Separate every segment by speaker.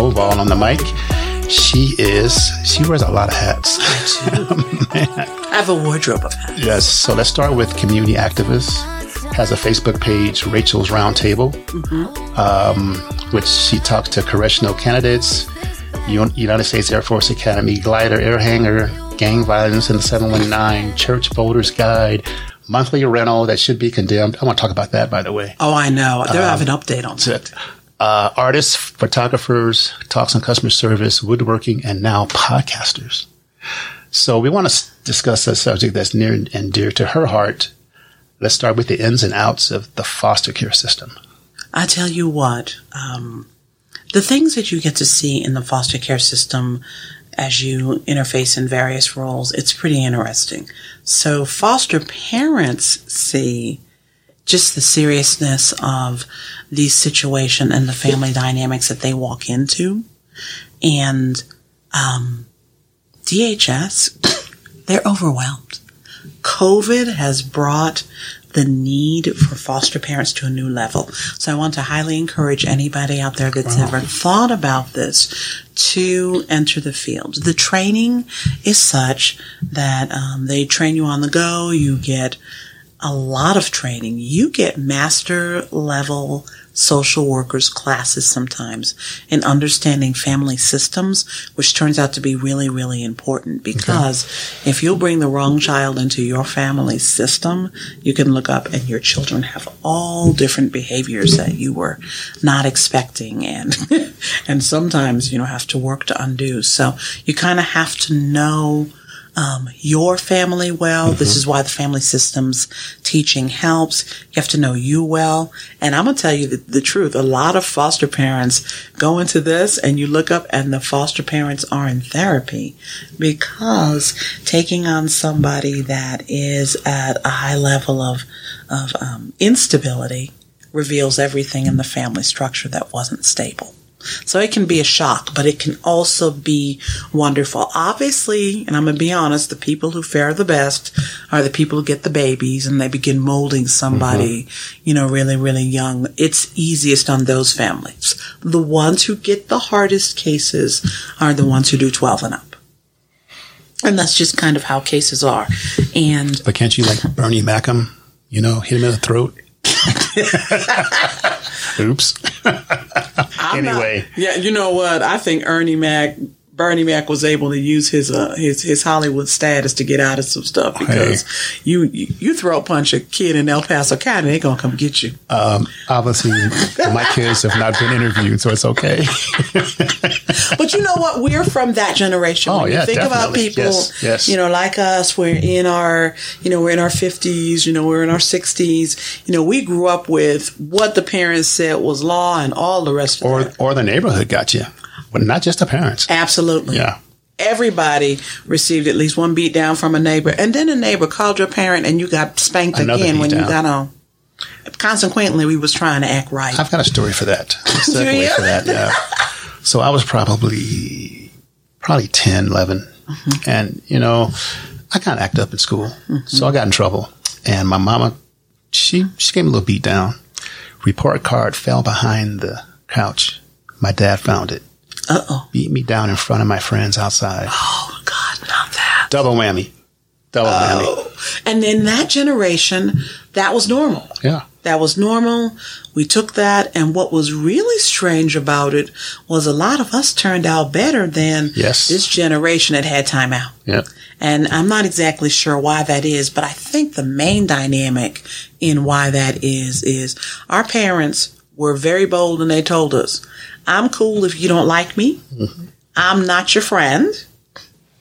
Speaker 1: Stovall on the mic. She is, she wears a lot of hats.
Speaker 2: I have a wardrobe of hats.
Speaker 1: Yes. So let's start with community activist. Has a Facebook page, Rachel's Roundtable, um, which she talks to correctional candidates, United States Air Force Academy glider air hangar, gang violence in the 719, church voters guide, monthly rental that should be condemned. I want to talk about that, by the way.
Speaker 2: Oh, I know. They have an update on that.
Speaker 1: Uh, artists, photographers, talks on customer service, woodworking, and now podcasters. So we want to discuss a subject that's near and dear to her heart. Let's start with the ins and outs of the foster care system.
Speaker 2: I tell you what, um, the things that you get to see in the foster care system as you interface in various roles, it's pretty interesting. So foster parents see just the seriousness of the situation and the family dynamics that they walk into. And um, DHS, they're overwhelmed. COVID has brought the need for foster parents to a new level. So I want to highly encourage anybody out there that's ever thought about this to enter the field. The training is such that um, they train you on the go. You get a lot of training. You get master level social workers classes sometimes in understanding family systems, which turns out to be really, really important because if you bring the wrong child into your family system, you can look up and your children have all different behaviors that you were not expecting and and sometimes you know have to work to undo. So you kind of have to know um, your family well. This is why the family systems teaching helps. You have to know you well. And I'm going to tell you the, the truth. A lot of foster parents go into this and you look up and the foster parents are in therapy because taking on somebody that is at a high level of, of um, instability reveals everything in the family structure that wasn't stable. So it can be a shock, but it can also be wonderful. Obviously, and I'm going to be honest, the people who fare the best are the people who get the babies and they begin molding somebody, mm-hmm. you know, really, really young. It's easiest on those families. The ones who get the hardest cases are the ones who do 12 and up. And that's just kind of how cases are. And
Speaker 1: But can't you like Bernie Mac 'em, You know, hit him in the throat. Oops.
Speaker 2: I'm not-
Speaker 1: Anyway.
Speaker 2: yeah, you know what? I think Ernie Mac, Bernie Mac was able to use his uh, his his Hollywood status to get out of some stuff because you, you you throw a punch a kid in El Paso County, they gonna come get you.
Speaker 1: Um, obviously, my kids have not been interviewed, so it's okay.
Speaker 2: But you know what? We're from that generation.
Speaker 1: Oh,
Speaker 2: when
Speaker 1: yeah,
Speaker 2: you think about
Speaker 1: definitely.
Speaker 2: people,
Speaker 1: Yes, yes.
Speaker 2: you know, like us, we're in our, you know, we're in our fifties, you know, we're in our sixties. You know, we grew up with what the parents said was law and all the rest of
Speaker 1: or
Speaker 2: that.
Speaker 1: or the neighborhood got you, but not just the parents.
Speaker 2: Absolutely.
Speaker 1: Yeah.
Speaker 2: everybody received at least one beat down from a neighbor, and then a neighbor called your parent, and you got spanked
Speaker 1: Another
Speaker 2: again when you got on. Consequently, we was trying to act right.
Speaker 1: I've got a story for that.
Speaker 2: You?
Speaker 1: for that, yeah. So I was probably probably 10, 11. Mm-hmm. And, you know, I kind of acted up in school. Mm-hmm. So I got in trouble. And my mama, she, she gave me a little beat down. Report card fell behind the couch. My dad found it.
Speaker 2: Uh oh.
Speaker 1: Beat me down in front of my friends outside.
Speaker 2: Oh God, not that.
Speaker 1: Double whammy. Double whammy.
Speaker 2: Oh. And in that generation, that was normal.
Speaker 1: Yeah.
Speaker 2: That was normal. We took that, and what was really strange about it was a lot of us turned out better than
Speaker 1: Yes.
Speaker 2: this generation that had time out.
Speaker 1: Yeah.
Speaker 2: And I'm not exactly sure why that is, but I think the main dynamic in why that is, is our parents were very bold and they told us, I'm cool if you don't like me. Mm-hmm. I'm not your friend.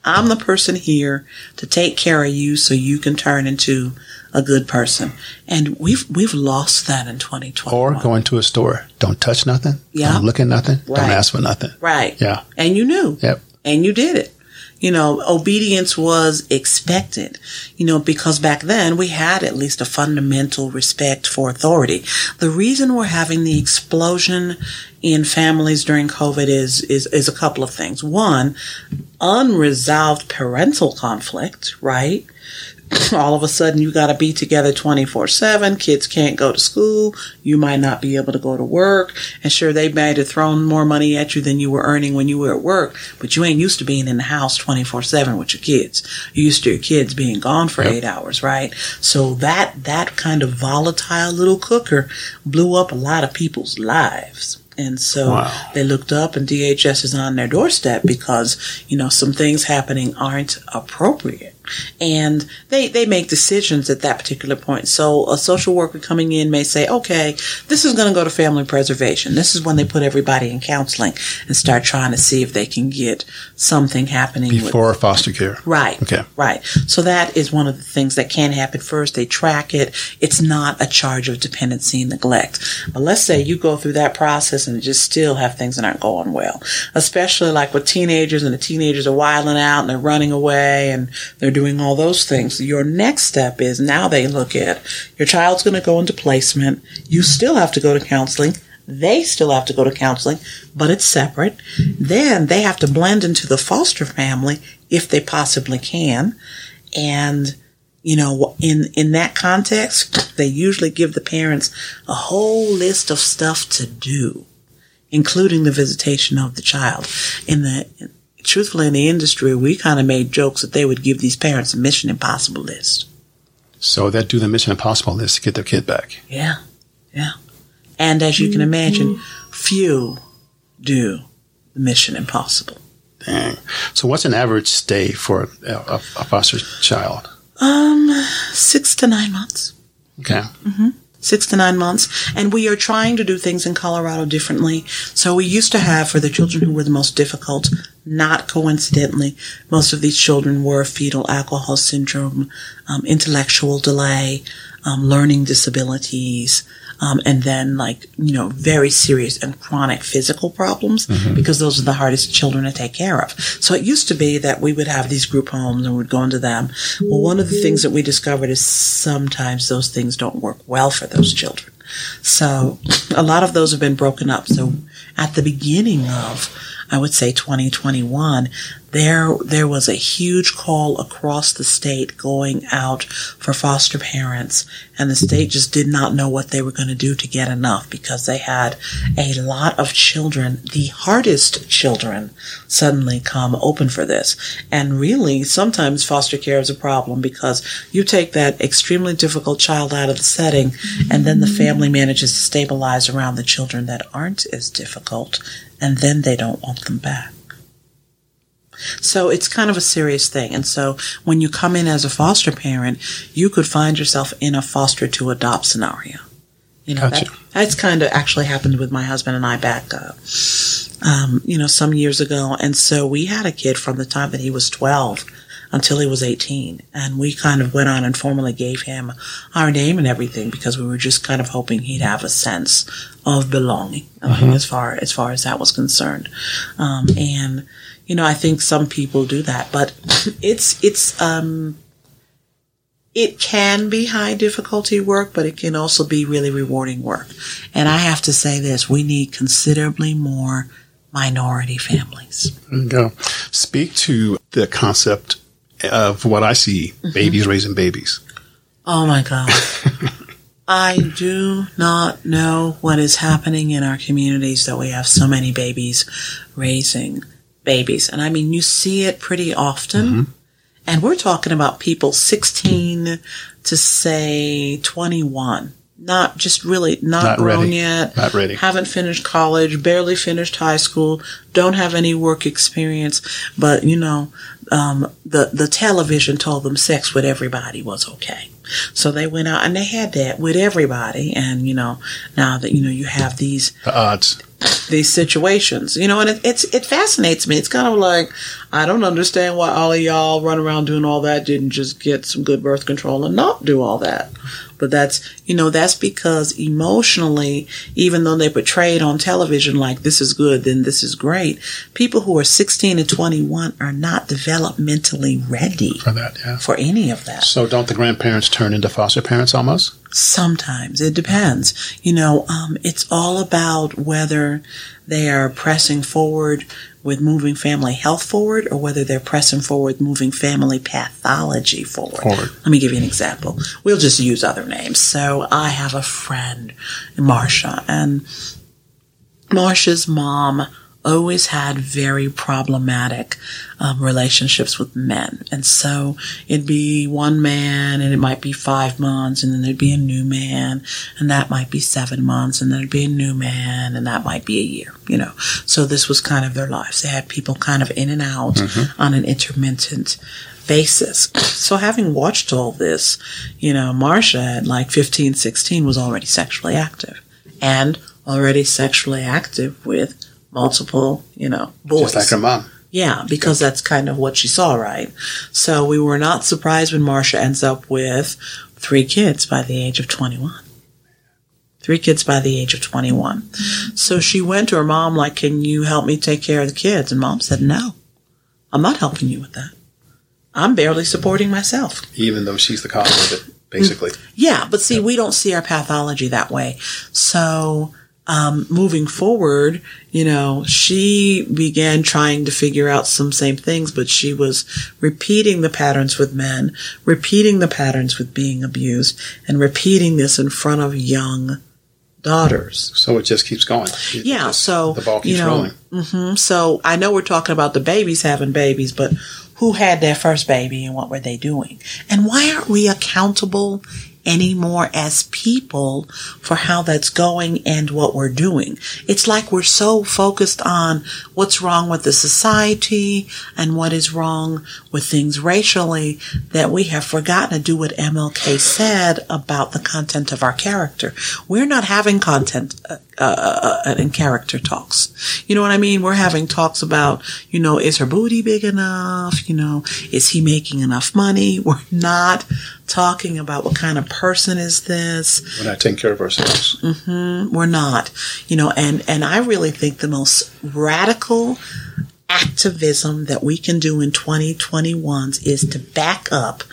Speaker 2: I'm the person here to take care of you so you can turn into a good person. And we've, we've lost that in 2020.
Speaker 1: Or go into a store. Don't touch nothing.
Speaker 2: Yeah.
Speaker 1: Don't look at nothing.
Speaker 2: Right.
Speaker 1: Don't ask for nothing.
Speaker 2: Right.
Speaker 1: Yeah.
Speaker 2: And you knew.
Speaker 1: Yep.
Speaker 2: and you did it. You know, obedience was expected, you know, because back then we had at least a fundamental respect for authority. The reason we're having the explosion in families during COVID is, is, is a couple of things. One, unresolved parental conflict, right? all of a sudden you got to be together 24 7 kids can't go to school. You might not be able to go to work. And sure they might have thrown more money at you than you were earning when you were at work but you ain't used to being in the house 24 7 with your kids. You're used to your kids being gone for yep. eight hours right? So that that kind of volatile little cooker blew up a lot of people's lives. And so wow. they looked up and DHS is on their doorstep because, you know, some things happening aren't appropriate and they they make decisions at that particular point. So a social worker coming in may say, okay, this is going to go to family preservation. This is when they put everybody in counseling and start trying to see if they can get something happening
Speaker 1: before with, foster care.
Speaker 2: Right. Okay. Right. So that is one of the things that can happen first. They track it. It's not a charge of dependency and neglect. But let's say you go through that process and just still have things that aren't going well, especially like with teenagers and the teenagers are wilding out and they're running away and they're doing all those things. Your next step is now they look at your child's going to go into placement. You still have to go to counseling. They still have to go to counseling, but it's separate. Then they have to blend into the foster family if they possibly can. And, you know, in, in that context, they usually give the parents a whole list of stuff to do, including the visitation of the child. In the, truthfully, in the industry, we kind of made jokes that they would give these parents a Mission Impossible list.
Speaker 1: So they'd do the Mission Impossible list to get their kid back.
Speaker 2: Yeah, yeah. And as you can imagine, few do the Mission Impossible.
Speaker 1: Dang. So what's an average stay for a, a, a foster child?
Speaker 2: Um, six to nine months.
Speaker 1: Okay.
Speaker 2: Mm-hmm six to nine months. And we are trying to do things in Colorado differently. So we used to have for the children who were the most difficult, not coincidentally, most of these children were fetal alcohol syndrome, um, intellectual delay, um, learning disabilities, um, and then like you know very serious and chronic physical problems mm-hmm. because those are the hardest children to take care of. So it used to be that we would have these group homes and we'd go into them. Well, one of the things that we discovered is sometimes those things don't work well for those children. So a lot of those have been broken up. So at the beginning of I would say 2021, there there was a huge call across the state going out for foster parents and the state just did not know what they were going to do to get enough because they had a lot of children the hardest children suddenly come open for this. And really sometimes foster care is a problem because you take that extremely difficult child out of the setting and then the family manages to stabilize around the children that aren't as difficult and then they don't want them back so it's kind of a serious thing. And so when you come in as a foster parent, you could find yourself in a foster to adopt scenario. You know, gotcha. that, that's kind of actually happened with my husband and I back, uh, um, you know, some years ago. And so we had a kid from the time that he was 12 until he was 18. And we kind of went on and formally gave him our name and everything because we were just kind of hoping he'd have a sense of belonging mm-hmm. as far, as far as that was concerned. Um, and, you know, I think some people do that, but it's, it's, um, it can be high difficulty work, but it can also be really rewarding work. And I have to say this, we need considerably more minority families.
Speaker 1: There you go. Speak to the concept of what I see, mm-hmm. babies raising babies.
Speaker 2: Oh my God. I do not know what is happening in our communities that we have so many babies raising babies. And I mean, you see it pretty often. Mm-hmm. And we're talking about people 16 to say 21. Not just really not, not grown
Speaker 1: ready.
Speaker 2: yet.
Speaker 1: Not ready.
Speaker 2: Haven't finished college, barely finished high school, don't have any work experience, but you know, um, the the television told them sex with everybody was okay. So they went out and they had that with everybody. And you know, now that you know you have these
Speaker 1: the odds,
Speaker 2: these situations, you know, and it, it's it fascinates me. It's kind of like I don't understand why all of y'all run around doing all that didn't just get some good birth control and not do all that. But that's, you know, that's because emotionally, even though they portray it on television like this is good, then this is great, people who are 16 and 21 are not developmentally ready
Speaker 1: for that, yeah.
Speaker 2: For any of that.
Speaker 1: So don't the grandparents turn into foster parents almost?
Speaker 2: Sometimes. It depends. You know, um, it's all about whether they are pressing forward with moving family health forward or whether they're pressing forward moving family pathology forward.
Speaker 1: Forward.
Speaker 2: Let me give you an example. We'll just use other names. So I have a friend, Marcia, and Marcia's mom always had very problematic um, relationships with men. And so it'd be one man and it might be five months and then there'd be a new man and that might be seven months and then there'd be a new man and that might be a year, you know. So this was kind of their lives. They had people kind of in and out mm-hmm. on an intermittent basis. So having watched all this, you know, Marcia at like 15, 16 was already sexually active and already sexually active with multiple, you know, boys.
Speaker 1: Just like her mom.
Speaker 2: Yeah, because that's kind of what she saw, right? So we were not surprised when Marcia ends up with three kids by the age of 21. Three kids by the age of 21. So she went to her mom, like, can you help me take care of the kids? And mom said, no, I'm not helping you with that. I'm barely supporting myself.
Speaker 1: Even though she's the cause of it, basically. Mm.
Speaker 2: Yeah, but see, yep. we don't see our pathology that way. So um, moving forward, you know, she began trying to figure out some same things, but she was repeating the patterns with men, repeating the patterns with being abused, and repeating this in front of young daughters.
Speaker 1: So it just keeps going.
Speaker 2: It yeah.
Speaker 1: Just,
Speaker 2: so
Speaker 1: the ball keeps
Speaker 2: you know,
Speaker 1: rolling.
Speaker 2: Mm-hmm, so I know we're talking about the babies having babies, but who had their first baby and what were they doing? And why aren't we accountable anymore as people for how that's going and what we're doing. It's like we're so focused on what's wrong with the society and what is wrong with things racially that we have forgotten to do what MLK said about the content of our character. We're not having content uh, uh, uh, uh, in character talks. You know what I mean? We're having talks about, you know, is her booty big enough? You know, is he making enough money? We're not talking about what kind of person is this.
Speaker 1: We're not taking care of ourselves.
Speaker 2: Mm-hmm. We're not. You know, and, and I really think the most radical activism that we can do in 2021 is to back up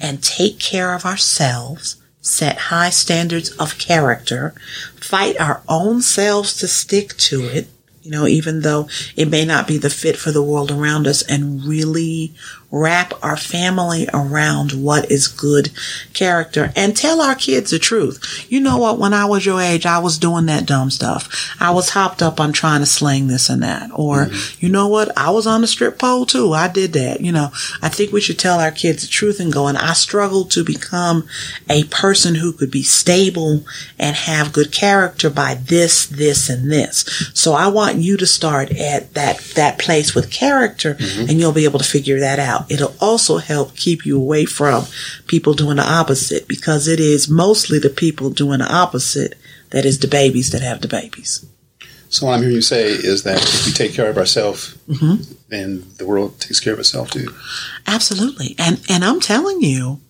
Speaker 2: and take care of ourselves set high standards of character, fight our own selves to stick to it, you know, even though it may not be the fit for the world around us and really wrap our family around what is good character and tell our kids the truth. You know what? When I was your age, I was doing that dumb stuff. I was hopped up on trying to sling this and that. Or, mm-hmm. you know what? I was on the strip pole too. I did that. You know, I think we should tell our kids the truth and go, and I struggled to become a person who could be stable and have good character by this, this, and this. So I want you to start at that, that place with character mm-hmm. and you'll be able to figure that out out. It'll also help keep you away from people doing the opposite because it is mostly the people doing the opposite that is the babies that have the babies.
Speaker 1: So what I'm hearing you say is that if we take care of ourselves, mm-hmm. then the world takes care of itself too.
Speaker 2: Absolutely. And and I'm telling you,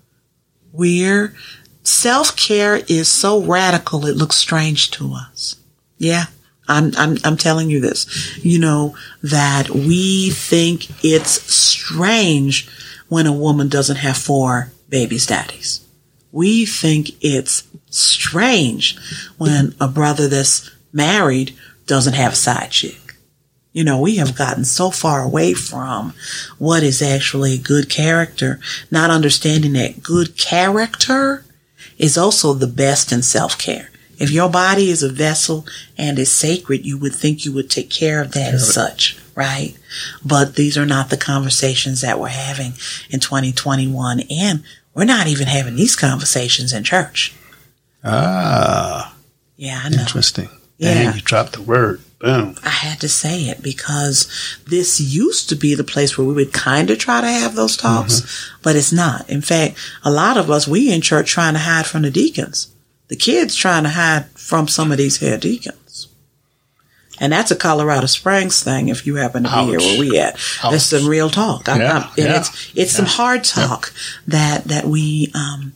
Speaker 2: we're self care is so radical it looks strange to us. Yeah. I'm, I'm, I'm telling you this, you know, that we think it's strange when a woman doesn't have four babies' daddies. We think it's strange when a brother that's married doesn't have a side chick. You know, we have gotten so far away from what is actually good character, not understanding that good character is also the best in self care. If your body is a vessel and is sacred, you would think you would take care of that as such, right? But these are not the conversations that we're having in 2021. And we're not even having these conversations in church.
Speaker 1: Ah.
Speaker 2: Yeah, I know.
Speaker 1: Interesting. Yeah. Dang, you dropped the word. Boom.
Speaker 2: I had to say it because this used to be the place where we would kind of try to have those talks, mm-hmm. but it's not. In fact, a lot of us, we in church trying to hide from the deacons the kids trying to hide from some of these hair deacons. And that's a Colorado Springs thing. If you happen to be Ouch. here where we at, Ouch. that's some real talk. I, yeah, I, yeah, it's it's yeah. some hard talk that that we um,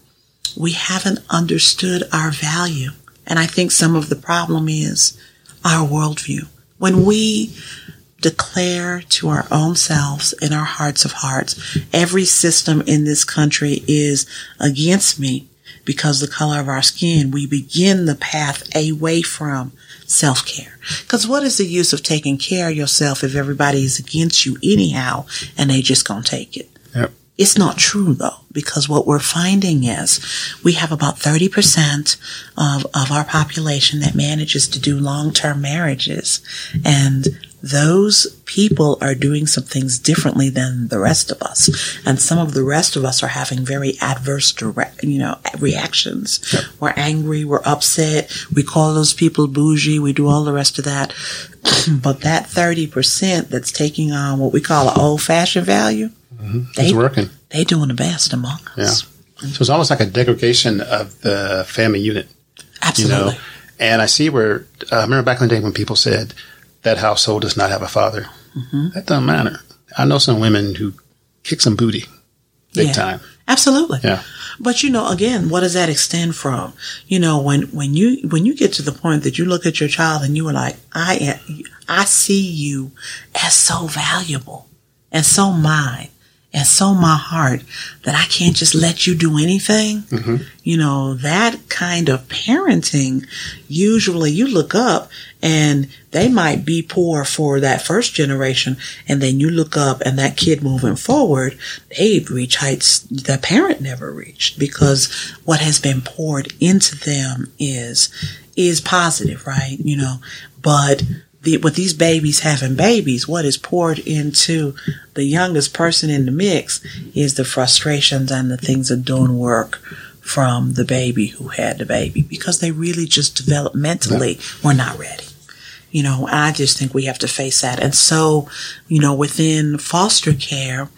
Speaker 2: we haven't understood our value. And I think some of the problem is our worldview. When we declare to our own selves in our hearts of hearts, every system in this country is against me because the color of our skin, we begin the path away from self care. Because what is the use of taking care of yourself if everybody is against you anyhow and they just gonna take it?
Speaker 1: Yep.
Speaker 2: It's not true though, because what we're finding is we have about 30% of, of our population that manages to do long-term marriages. And those people are doing some things differently than the rest of us. And some of the rest of us are having very adverse direct, you know, reactions.
Speaker 1: Yep.
Speaker 2: We're angry, we're upset, we call those people bougie, we do all the rest of that. but that 30% that's taking on what we call an old fashioned value,
Speaker 1: It's working.
Speaker 2: They're doing the best among
Speaker 1: Yeah.
Speaker 2: us.
Speaker 1: So it's almost like a degradation of the family unit, you
Speaker 2: Absolutely.
Speaker 1: know. And I see where uh, I remember back in the day when people said that household does not have a father.
Speaker 2: Mm-hmm.
Speaker 1: That doesn't matter. I know some women who kick some booty, big
Speaker 2: Yeah.
Speaker 1: time.
Speaker 2: Absolutely.
Speaker 1: Yeah.
Speaker 2: But you know, again, what does that extend from? You know, when when you when you get to the point that you look at your child and you are like, I am, I see you as so valuable and so mine and so my heart that I can't just let you do anything. You know, that kind of parenting, usually you look up and they might be poor for that first generation. And then you look up and that kid moving forward, they've reached heights the parent never reached because what has been poured into them is, is positive, right? You know, but the, with these babies having babies, what is poured into the youngest person in the mix is the frustrations and the things that don't work from the baby who had the baby because they really just developmentally were not ready. You know, I just think we have to face that. And so, you know, within foster care,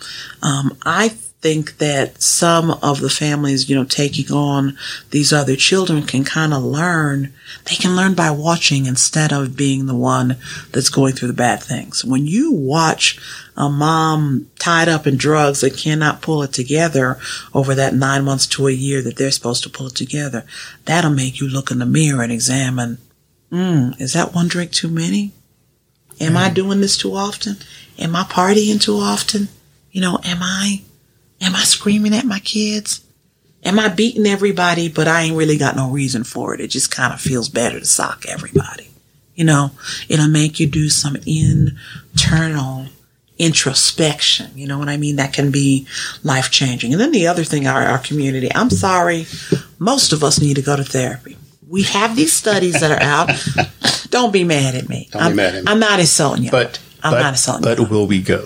Speaker 2: um, I think that some of the families, you know, taking on these other children can kind of learn. They can learn by watching instead of being the one that's going through the bad things. When you watch a mom tied up in drugs that cannot pull it together over that nine months to a year that they're supposed to pull it together, that'll make you look in the mirror and examine, mm, is that one drink too many? Am I doing this too often? Am I partying too often? You know, am I Am I screaming at my kids? Am I beating everybody, but I ain't really got no reason for it? It just kind of feels better to sock everybody. You know, it'll make you do some internal introspection. You know what I mean? That can be life changing. And then the other thing, our, our community, I'm sorry, most of us need to go to therapy. We have these studies that are out. Don't be mad at me.
Speaker 1: Don't
Speaker 2: I'm,
Speaker 1: mad at me.
Speaker 2: I'm not insulting you.
Speaker 1: But
Speaker 2: I'm
Speaker 1: but,
Speaker 2: not insulting
Speaker 1: but
Speaker 2: you.
Speaker 1: will we go?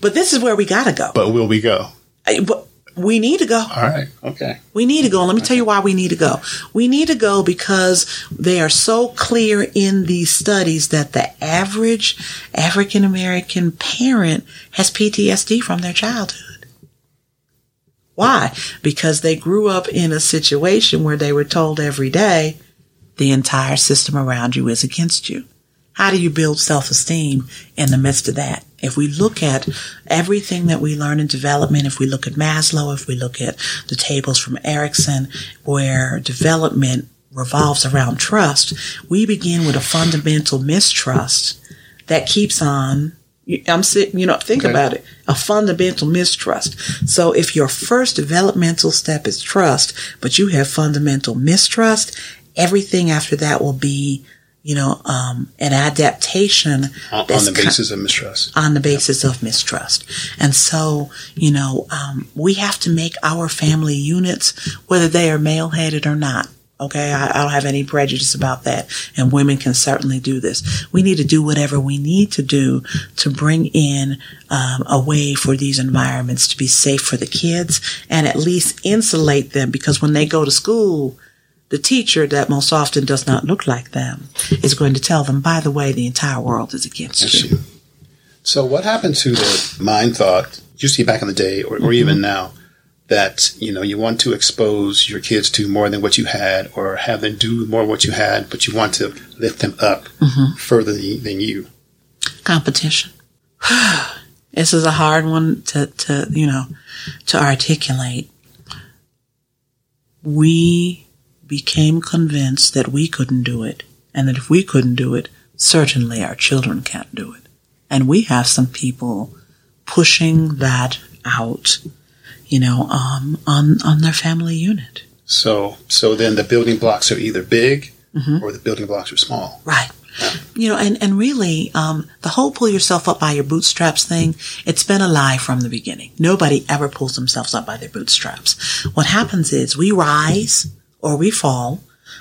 Speaker 2: But this is where we gotta go.
Speaker 1: But will we go?
Speaker 2: I- but we need to go.
Speaker 1: All right. Okay.
Speaker 2: We need to go. Let me tell you why we need to go. We need to go because they are so clear in these studies that the average African American parent has PTSD from their childhood. Why? Because they grew up in a situation where they were told every day the entire system around you is against you. How do you build self-esteem in the midst of that? If we look at everything that we learn in development, if we look at Maslow, if we look at the tables from Erikson, where development revolves around trust, we begin with a fundamental mistrust that keeps on. I'm sitting, you know, think
Speaker 1: Okay.
Speaker 2: about it. A fundamental mistrust. So if your first developmental step is trust, but you have fundamental mistrust, everything after that will be, you know, um, an adaptation
Speaker 1: On, on the basis of mistrust.
Speaker 2: on the basis of mistrust. And so, you know, um, we have to make our family units, whether they are male headed or not. Okay, I, I don't have any prejudice about that, and women can certainly do this. We need to do whatever we need to do to bring in um, a way for these environments to be safe for the kids, and at least insulate them. Because when they go to school, the teacher that most often does not look like them is going to tell them, by the way, the entire world is against
Speaker 1: Yes,
Speaker 2: you.
Speaker 1: So, what happened to the mind thought you see back in the day, or, or even now, that you know you want to expose your kids to more than what you had, or have them do more what you had, but you want to lift them up mm-hmm. further than than you.
Speaker 2: competition. this is a hard one to, to, you know, to articulate. We became convinced that we couldn't do it, and that if we couldn't do it, certainly our children can't do it. And we have some people pushing that out, you know, um, on, on their family unit.
Speaker 1: So, so then the building blocks are either big or the building blocks are small.
Speaker 2: Right. You know, and, and really, um, the whole pull yourself up by your bootstraps thing, it's been a lie from the beginning. Nobody ever pulls themselves up by their bootstraps. What happens is we rise or we fall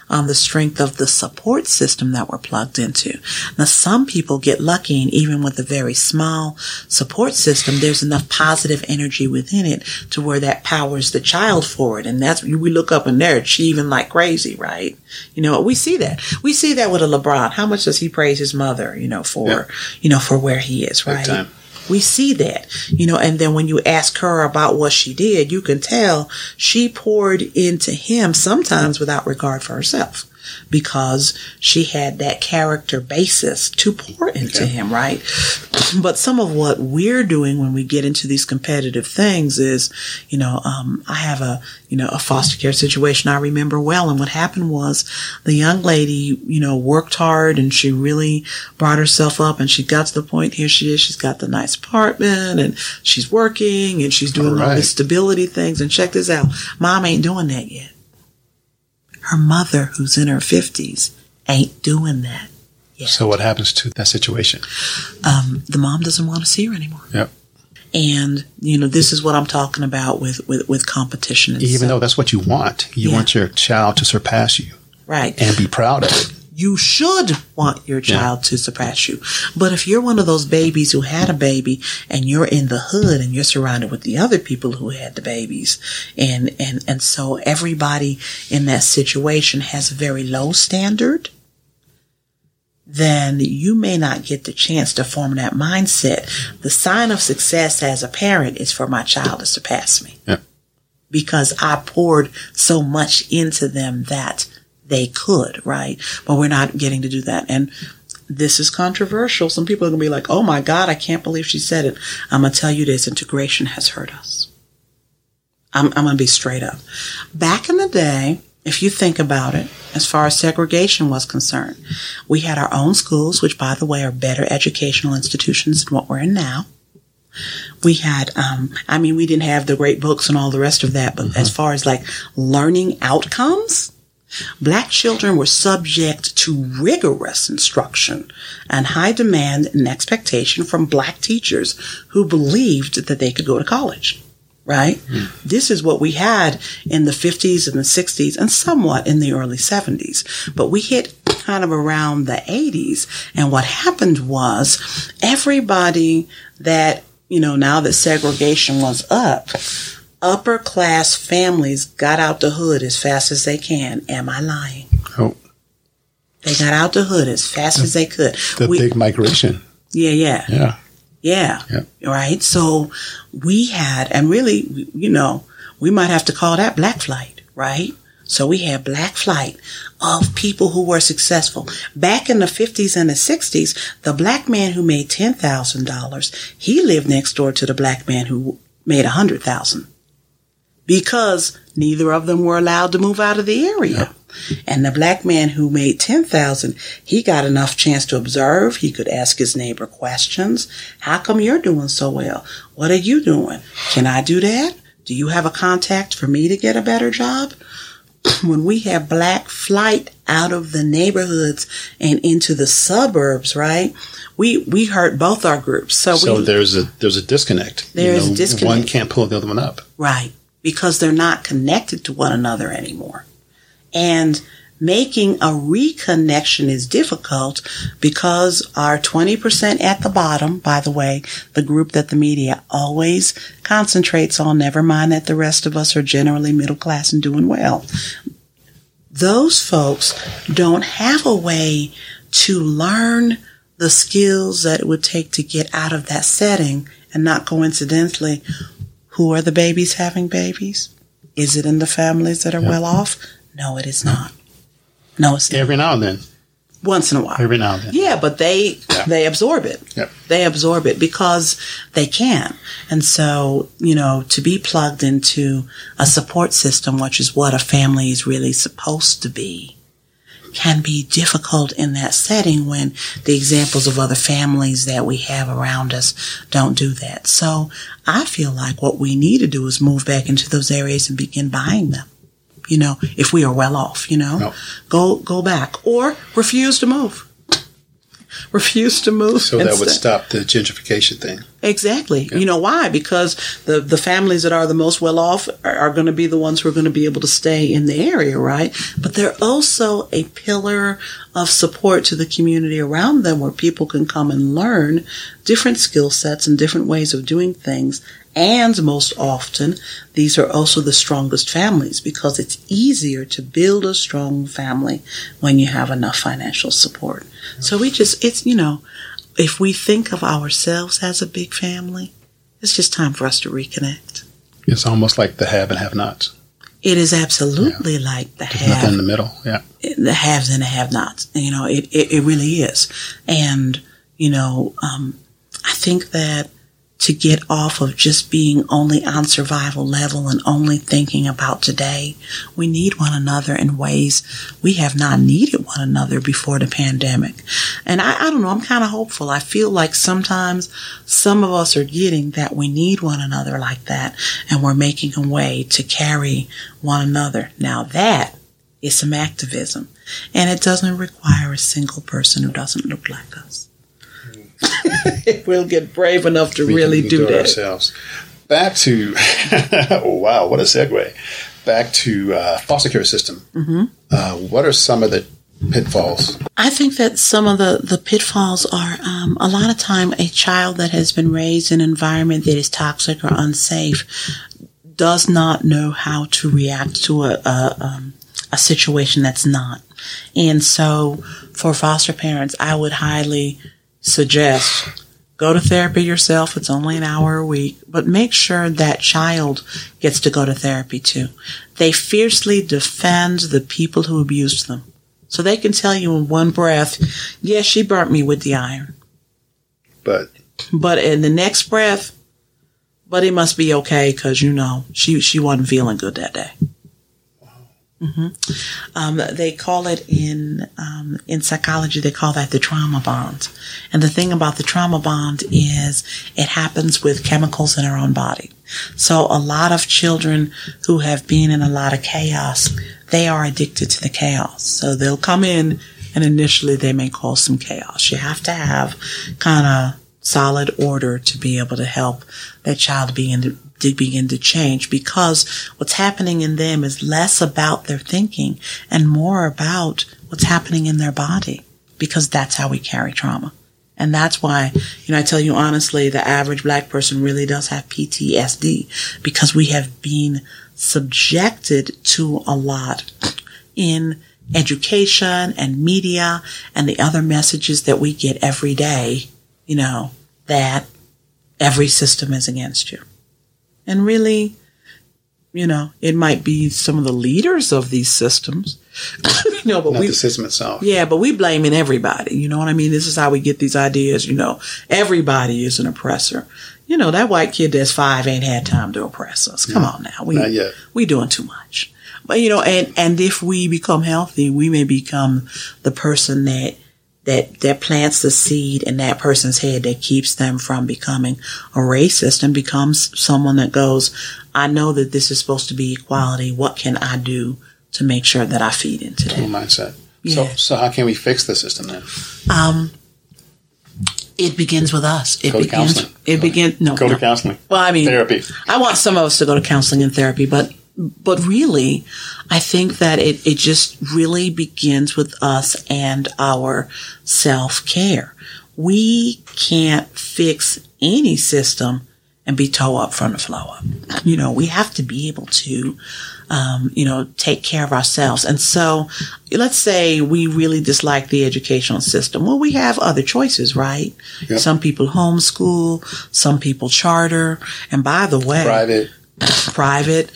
Speaker 2: on the strength of the support system that we're plugged into. Now, some people get lucky and even with a very small support system, there's enough positive energy within it to where that powers the child forward. And that's, we look up and they're achieving like crazy, right? You know, we see that. We see that with a LeBron. How much does he praise his mother, you know, for,
Speaker 1: Yeah.
Speaker 2: you know, for where he is, right? We see that, you know, and then when you ask her about what she did, you can tell she poured into him sometimes without regard for herself because she had that character basis to pour into
Speaker 1: Okay.
Speaker 2: him, right? But some of what we're doing when we get into these competitive things is, you know, um, I have a, you know, a foster care situation I remember well. And what happened was the young lady, you know, worked hard and she really brought herself up and she got to the point here she is. She's got the nice apartment and she's working and she's doing all,
Speaker 1: All right.
Speaker 2: these stability things. And check this out. Mom ain't doing that yet. Her mother, who's in her fifties, ain't doing that. Yeah.
Speaker 1: So what happens to that situation?
Speaker 2: Um, the mom doesn't want to see her anymore.
Speaker 1: Yep.
Speaker 2: And you know, this is what I'm talking about with with, with competition.
Speaker 1: Even
Speaker 2: so-
Speaker 1: though that's what you want, you
Speaker 2: Yeah.
Speaker 1: want your child to surpass you
Speaker 2: right,
Speaker 1: and be proud of it.
Speaker 2: You should want your child to surpass you. But if you're one of those babies who had a baby and you're in the hood and you're surrounded with the other people who had the babies and, and, and so everybody in that situation has a very low standard, then you may not get the chance to form that mindset. The sign of success as a parent is for my child to surpass me.
Speaker 1: Yep.
Speaker 2: Because I poured so much into them that they could, right? But we're not getting to do that. And this is controversial. Some people are going to be like, oh my God, I can't believe she said it. I'm going to tell you this integration has hurt us. I'm, I'm going to be straight up. Back in the day, if you think about it, as far as segregation was concerned, we had our own schools, which, by the way, are better educational institutions than what we're in now. We had, um, I mean, we didn't have the great books and all the rest of that, but as far as like learning outcomes, Black children were subject to rigorous instruction and high demand and expectation from black teachers who believed that they could go to college. Right? Hmm. This is what we had in the 50s and the 60s and somewhat in the early 70s. But we hit kind of around the 80s. And what happened was everybody that, you know, now that segregation was up, upper class families got out the hood as fast as they can. Am I lying?
Speaker 1: Oh,
Speaker 2: They got out the hood as fast as they could.
Speaker 1: the
Speaker 2: We-
Speaker 1: big migration.
Speaker 2: yeah, yeah,
Speaker 1: Yeah.
Speaker 2: yeah.
Speaker 1: Yep.
Speaker 2: Right. So we had, and really, you know, we might have to call that black flight, right? So we had black flight of people who were successful. Back in the 50s and the 60s, the black man who made $10,000, he lived next door to the black man who made 100,000 because neither of them were allowed to move out of the area. And the black man who made 10,000, he got enough chance to observe. He could ask his neighbor questions. How come you're doing so well? What are you doing? Can I do that? Do you have a contact for me to get a better job? when we have black flight out of the neighborhoods and into the suburbs, right? We we hurt both our groups. So,
Speaker 1: So
Speaker 2: we
Speaker 1: there's a there's a disconnect.
Speaker 2: There is a
Speaker 1: One
Speaker 2: disconnect.
Speaker 1: can't pull the other one up.
Speaker 2: Right. Because they're not connected to one another anymore. And making a reconnection is difficult because our 20% at the bottom, by the way, the group that the media always concentrates on, never mind that the rest of us are generally middle class and doing well. Those folks don't have a way to learn the skills that it would take to get out of that setting and not coincidentally who are the babies having babies? Is it in the families that are well off? No, it is not. No, it's not.
Speaker 1: Every now and then.
Speaker 2: Once in a while.
Speaker 1: Every now and then.
Speaker 2: Yeah, but they
Speaker 1: Yeah.
Speaker 2: they absorb it.
Speaker 1: Yep.
Speaker 2: They absorb it because they can. And so, you know, to be plugged into a support system, which is what a family is really supposed to be, can be difficult in that setting when the examples of other families that we have around us don't do that. So I feel like what we need to do is move back into those areas and begin buying them. You know, if we are well off, you know,
Speaker 1: No.
Speaker 2: go go back or refuse to move. Refuse to move.
Speaker 1: So that would stop the gentrification thing.
Speaker 2: Exactly. You know why? Because the the families that are the most well off are, are going to be the ones who are going to be able to stay in the area, right? But they're also a pillar of support to the community around them, where people can come and learn different skill sets and different ways of doing things. And most often, these are also the strongest families because it's easier to build a strong family when you have enough financial support. So we just, it's, you know, if we think of ourselves as a big family, it's just time for us to reconnect.
Speaker 1: It's almost like the have and have nots.
Speaker 2: It is absolutely like the
Speaker 1: There's nothing in the middle. Yeah.
Speaker 2: the haves and the have-nots. You know, it, it, it really is. And, you know, um, I think that to get off of just being only on survival level and only thinking about today, we need one another in ways we have not needed one another before the pandemic. And I, I don't know, I'm kind of hopeful. I feel like sometimes some of us are getting that we need one another like that and we're making a way to carry one another. Now that is some activism and it doesn't require a single person who doesn't look like us. we'll get brave enough to
Speaker 1: We
Speaker 2: really do
Speaker 1: it
Speaker 2: that.
Speaker 1: ourselves. Back to oh, wow, what a segue. Back to uh, foster care system. Mm-hmm. Uh, what are some of the pitfalls?
Speaker 2: I think that some of the, the pitfalls are um, a lot of time a child that has been raised in an environment that is toxic or unsafe does not know how to react to a, a, um, a situation that's not. And so for foster parents, I would highly suggest go to therapy yourself. It's only an hour a week, but make sure that child gets to go to therapy too. They fiercely defend the people who abused them. So they can tell you in one breath, yes, she burnt me with the iron.
Speaker 1: But
Speaker 2: But in the next breath, but it must be okay because you know she she wasn't feeling good that day. Hmm Um, they call it in um, in psychology. They call that the trauma bond. And the thing about the trauma bond is it happens with chemicals in our own body. So a lot of children who have been in a lot of chaos, they are addicted to the chaos. So they'll come in and initially they may cause some chaos. You have to have kind of solid order to be able to help that child be to, to begin to change because what's happening in them is less about their thinking and more about what's happening in their body because that's how we carry trauma. And that's why, you know, I tell you honestly, the average black person really does have PTSD because we have been subjected to a lot in education and media and the other messages that we get every day, you know, that every system is against you. And really, you know, it might be some of the leaders of these systems, you know, but
Speaker 1: not
Speaker 2: we,
Speaker 1: the system itself.
Speaker 2: yeah, but we blaming everybody. You know what I mean? This is how we get these ideas. You know, everybody is an oppressor. You know, that white kid that's five ain't had time to oppress us. Come on now. We,
Speaker 1: Not yet.
Speaker 2: we doing too much. But you know, and, and if we become healthy, we may become the person that, that, that plants the seed in that person's head that keeps them from becoming a racist and becomes someone that goes, I know that this is supposed to be equality. What can I do to make sure that I feed into that?
Speaker 1: Mindset.
Speaker 2: Yeah.
Speaker 1: so so how can we fix the system then?
Speaker 2: Um, it begins with us. It
Speaker 1: Go to
Speaker 2: begins.
Speaker 1: counseling.
Speaker 2: It begins. No,
Speaker 1: Go
Speaker 2: no.
Speaker 1: to counseling,
Speaker 2: Well, I mean,
Speaker 1: therapy.
Speaker 2: I want some of us to go to counseling and therapy, but but really, I think that it, it just really begins with us and our self care. We can't fix any system and be toe up from the flow up. You know, we have to be able to, um, you know, take care of ourselves. And so let's say we really dislike the educational system. Well, we have other choices, right?
Speaker 1: Yep.
Speaker 2: Some people homeschool, some people charter. And by the way,
Speaker 1: Private.
Speaker 2: private,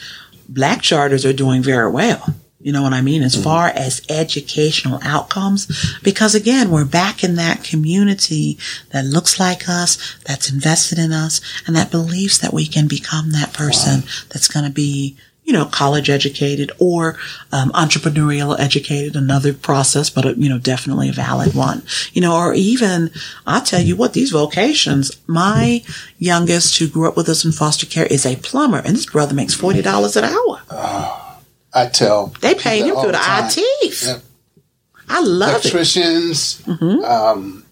Speaker 2: black charters are doing very well. You know what I mean? As mm. far as educational outcomes, because again, we're back in that community that looks like us, that's invested in us, and that believes that we can become that person that's going to be, you know, college educated or um, entrepreneurial educated, another process, but, uh, you know, definitely a valid one. You know, or even, I'll tell you what, these vocations, my youngest who grew up with us in foster care is a plumber, and this brother makes $40 an hour.
Speaker 1: I tell
Speaker 2: They paid
Speaker 1: people
Speaker 2: him through the
Speaker 1: time.
Speaker 2: ITs.
Speaker 1: Yep.
Speaker 2: I love it.
Speaker 1: electricians,
Speaker 2: Mm-hmm.
Speaker 1: um,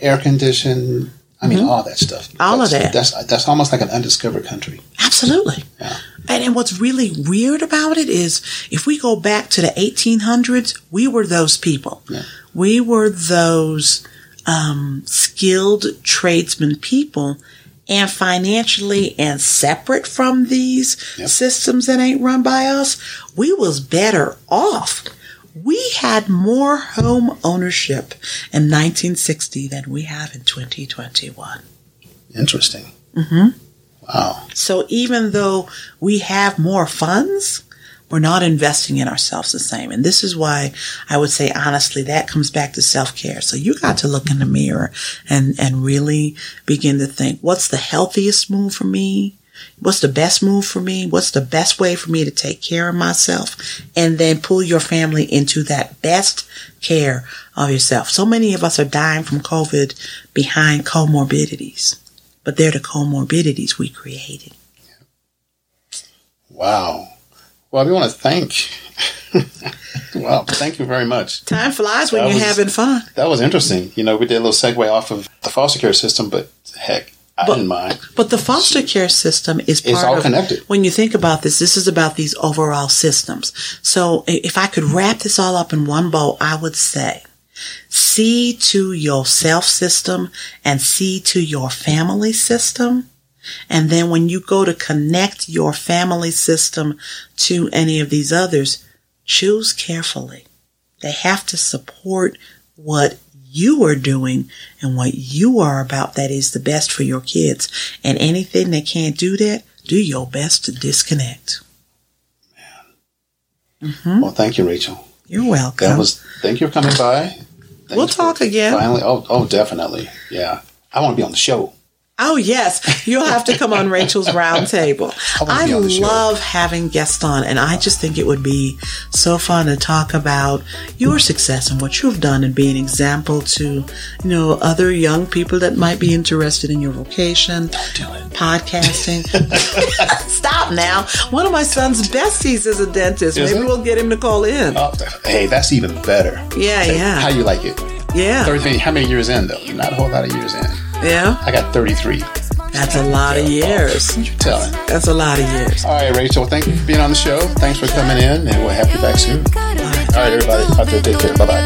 Speaker 1: air condition. I mean, all that stuff.
Speaker 2: Mm-hmm. All of that.
Speaker 1: That's that's almost like an undiscovered country.
Speaker 2: Absolutely.
Speaker 1: Yeah.
Speaker 2: And, and what's really weird about it is if we go back to the 1800s, we were those people.
Speaker 1: Yeah.
Speaker 2: We were those um, skilled tradesmen people and financially and separate from these
Speaker 1: Yep.
Speaker 2: systems that ain't run by us, we was better off. We had more home ownership in 1960 than we have in 2021.
Speaker 1: Interesting.
Speaker 2: Mm-hmm.
Speaker 1: Wow.
Speaker 2: So even though we have more funds, we're not investing in ourselves the same. And this is why I would say honestly, that comes back to self-care. So you got to look in the mirror and, and really begin to think, what's the healthiest move for me? What's the best move for me? What's the best way for me to take care of myself? And then pull your family into that best care of yourself. So many of us are dying from COVID behind comorbidities, but they're the comorbidities we created.
Speaker 1: Wow. Well, we want to thank. wow. Thank you very much.
Speaker 2: Time flies when
Speaker 1: That
Speaker 2: you're
Speaker 1: was-
Speaker 2: having fun.
Speaker 1: That was interesting. You know, we did a little segue off of the foster care system, but heck,
Speaker 2: But-
Speaker 1: didn't mind.
Speaker 2: But the foster care system is part
Speaker 1: It's all
Speaker 2: of,
Speaker 1: connected.
Speaker 2: When you think about this, this is about these overall systems. So if I could wrap this all up in one bow, I would say, see to your self system and see to your family system. And then when you go to connect your family system to any of these others, choose carefully. They have to support what you are doing and what you are about that is the best for your kids. And anything that can't do that, do your best to disconnect. Mm-hmm.
Speaker 1: Well, thank you, Rachel.
Speaker 2: You're welcome.
Speaker 1: That was. Thank you for coming by. Thanks
Speaker 2: We'll talk again.
Speaker 1: Finally. Oh, oh, definitely. Yeah. I want to be on the show.
Speaker 2: Oh yes, you'll have to come on Rachel's roundtable.
Speaker 1: I wanna
Speaker 2: I
Speaker 1: be on the show.
Speaker 2: love having guests on, and I just think it would be so fun to talk about your success and what you've done, and be an example to you know other young people that might be interested in your vocation,
Speaker 1: Do it.
Speaker 2: podcasting. Stop now! One of my son's besties is a dentist.
Speaker 1: Is
Speaker 2: Maybe
Speaker 1: it?
Speaker 2: we'll get him to call in.
Speaker 1: Oh, hey, that's even better.
Speaker 2: Yeah,
Speaker 1: How
Speaker 2: yeah, How
Speaker 1: you like it?
Speaker 2: yeah,
Speaker 1: Thirty. How many years in though? Not a whole lot of years in.
Speaker 2: Yeah.
Speaker 1: I got thirty-three.
Speaker 2: That's a lot of years.
Speaker 1: What you telling?
Speaker 2: That's a lot of years.
Speaker 1: All right, Rachel. Thank you for being on the show. Thanks for coming in, and we'll have you back soon. All right, everybody. Out there, take care. Bye bye.